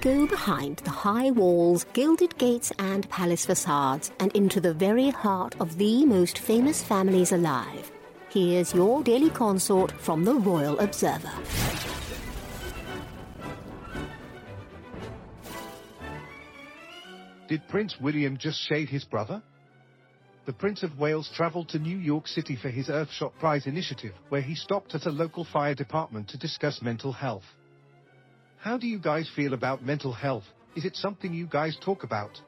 Go behind the high walls, gilded gates, and palace facades and into the very heart of the most famous families alive. Here's your daily consort from the Royal Observer. Did Prince William just shade his brother? The Prince of Wales travelled to New York City for his Earthshot Prize initiative, where he stopped at a local fire department to discuss mental health. How do you guys feel about mental health? Is it something you guys talk about?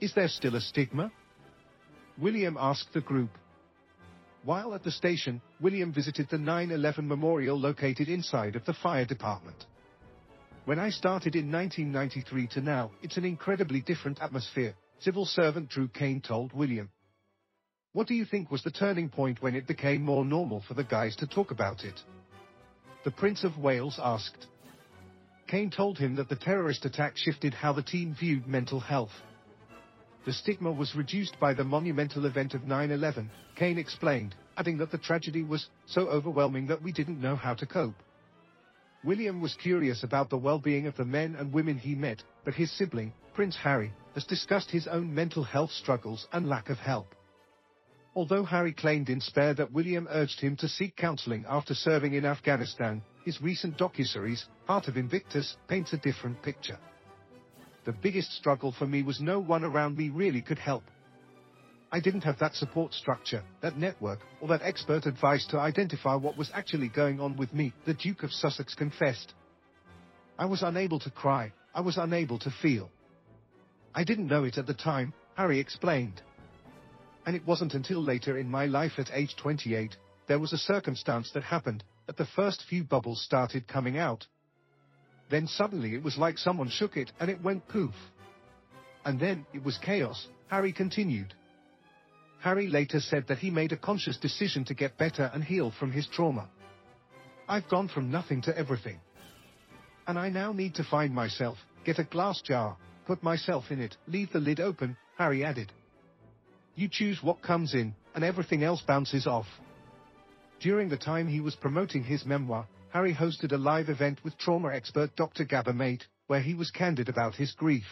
Is there still a stigma? William asked the group. While at the station, William visited the 9-11 memorial located inside of the fire department. When I started in 1993 to now, it's an incredibly different atmosphere, civil servant Drew Kane told William. What do you think was the turning point when it became more normal for the guys to talk about it? The Prince of Wales asked. Kane told him that the terrorist attack shifted how the team viewed mental health. The stigma was reduced by the monumental event of 9-11, Kane explained, adding that the tragedy was so overwhelming that we didn't know how to cope. William was curious about the well-being of the men and women he met, but his sibling, Prince Harry, has discussed his own mental health struggles and lack of help. Although Harry claimed in Spare that William urged him to seek counseling after serving in Afghanistan, his recent docuseries, Heart of Invictus, paints a different picture. The biggest struggle for me was no one around me really could help. I didn't have that support structure, that network, or that expert advice to identify what was actually going on with me, the Duke of Sussex confessed. I was unable to cry, I was unable to feel. I didn't know it at the time, Harry explained. And it wasn't until later in my life at age 28, there was a circumstance that happened, that the first few bubbles started coming out. Then suddenly it was like someone shook it and it went poof. And then it was chaos, Harry continued. Harry later said that he made a conscious decision to get better and heal from his trauma. I've gone from nothing to everything. And I now need to find myself, get a glass jar, put myself in it, leave the lid open, Harry added. You choose what comes in, and everything else bounces off. During the time he was promoting his memoir, Harry hosted a live event with trauma expert Dr. Gabor Mate, where he was candid about his grief.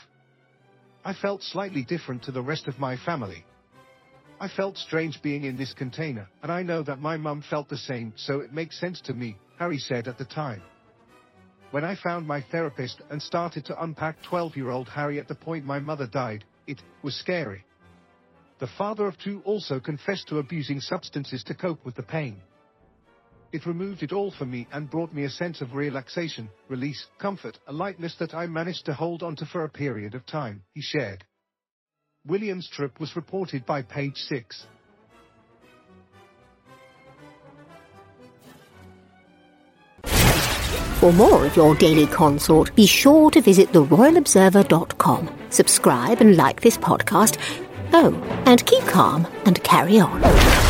I felt slightly different to the rest of my family. I felt strange being in this container, and I know that my mum felt the same, so it makes sense to me, Harry said at the time. When I found my therapist and started to unpack 12-year-old Harry at the point my mother died, it was scary. The father of two also confessed to abusing substances to cope with the pain. It removed it all for me and brought me a sense of relaxation, release, comfort, a lightness that I managed to hold onto for a period of time, he shared. William's trip was reported by page 6. For more of your daily consort, be sure to visit theroyalobserver.com. Subscribe and like this podcast. Oh, and keep calm and carry on.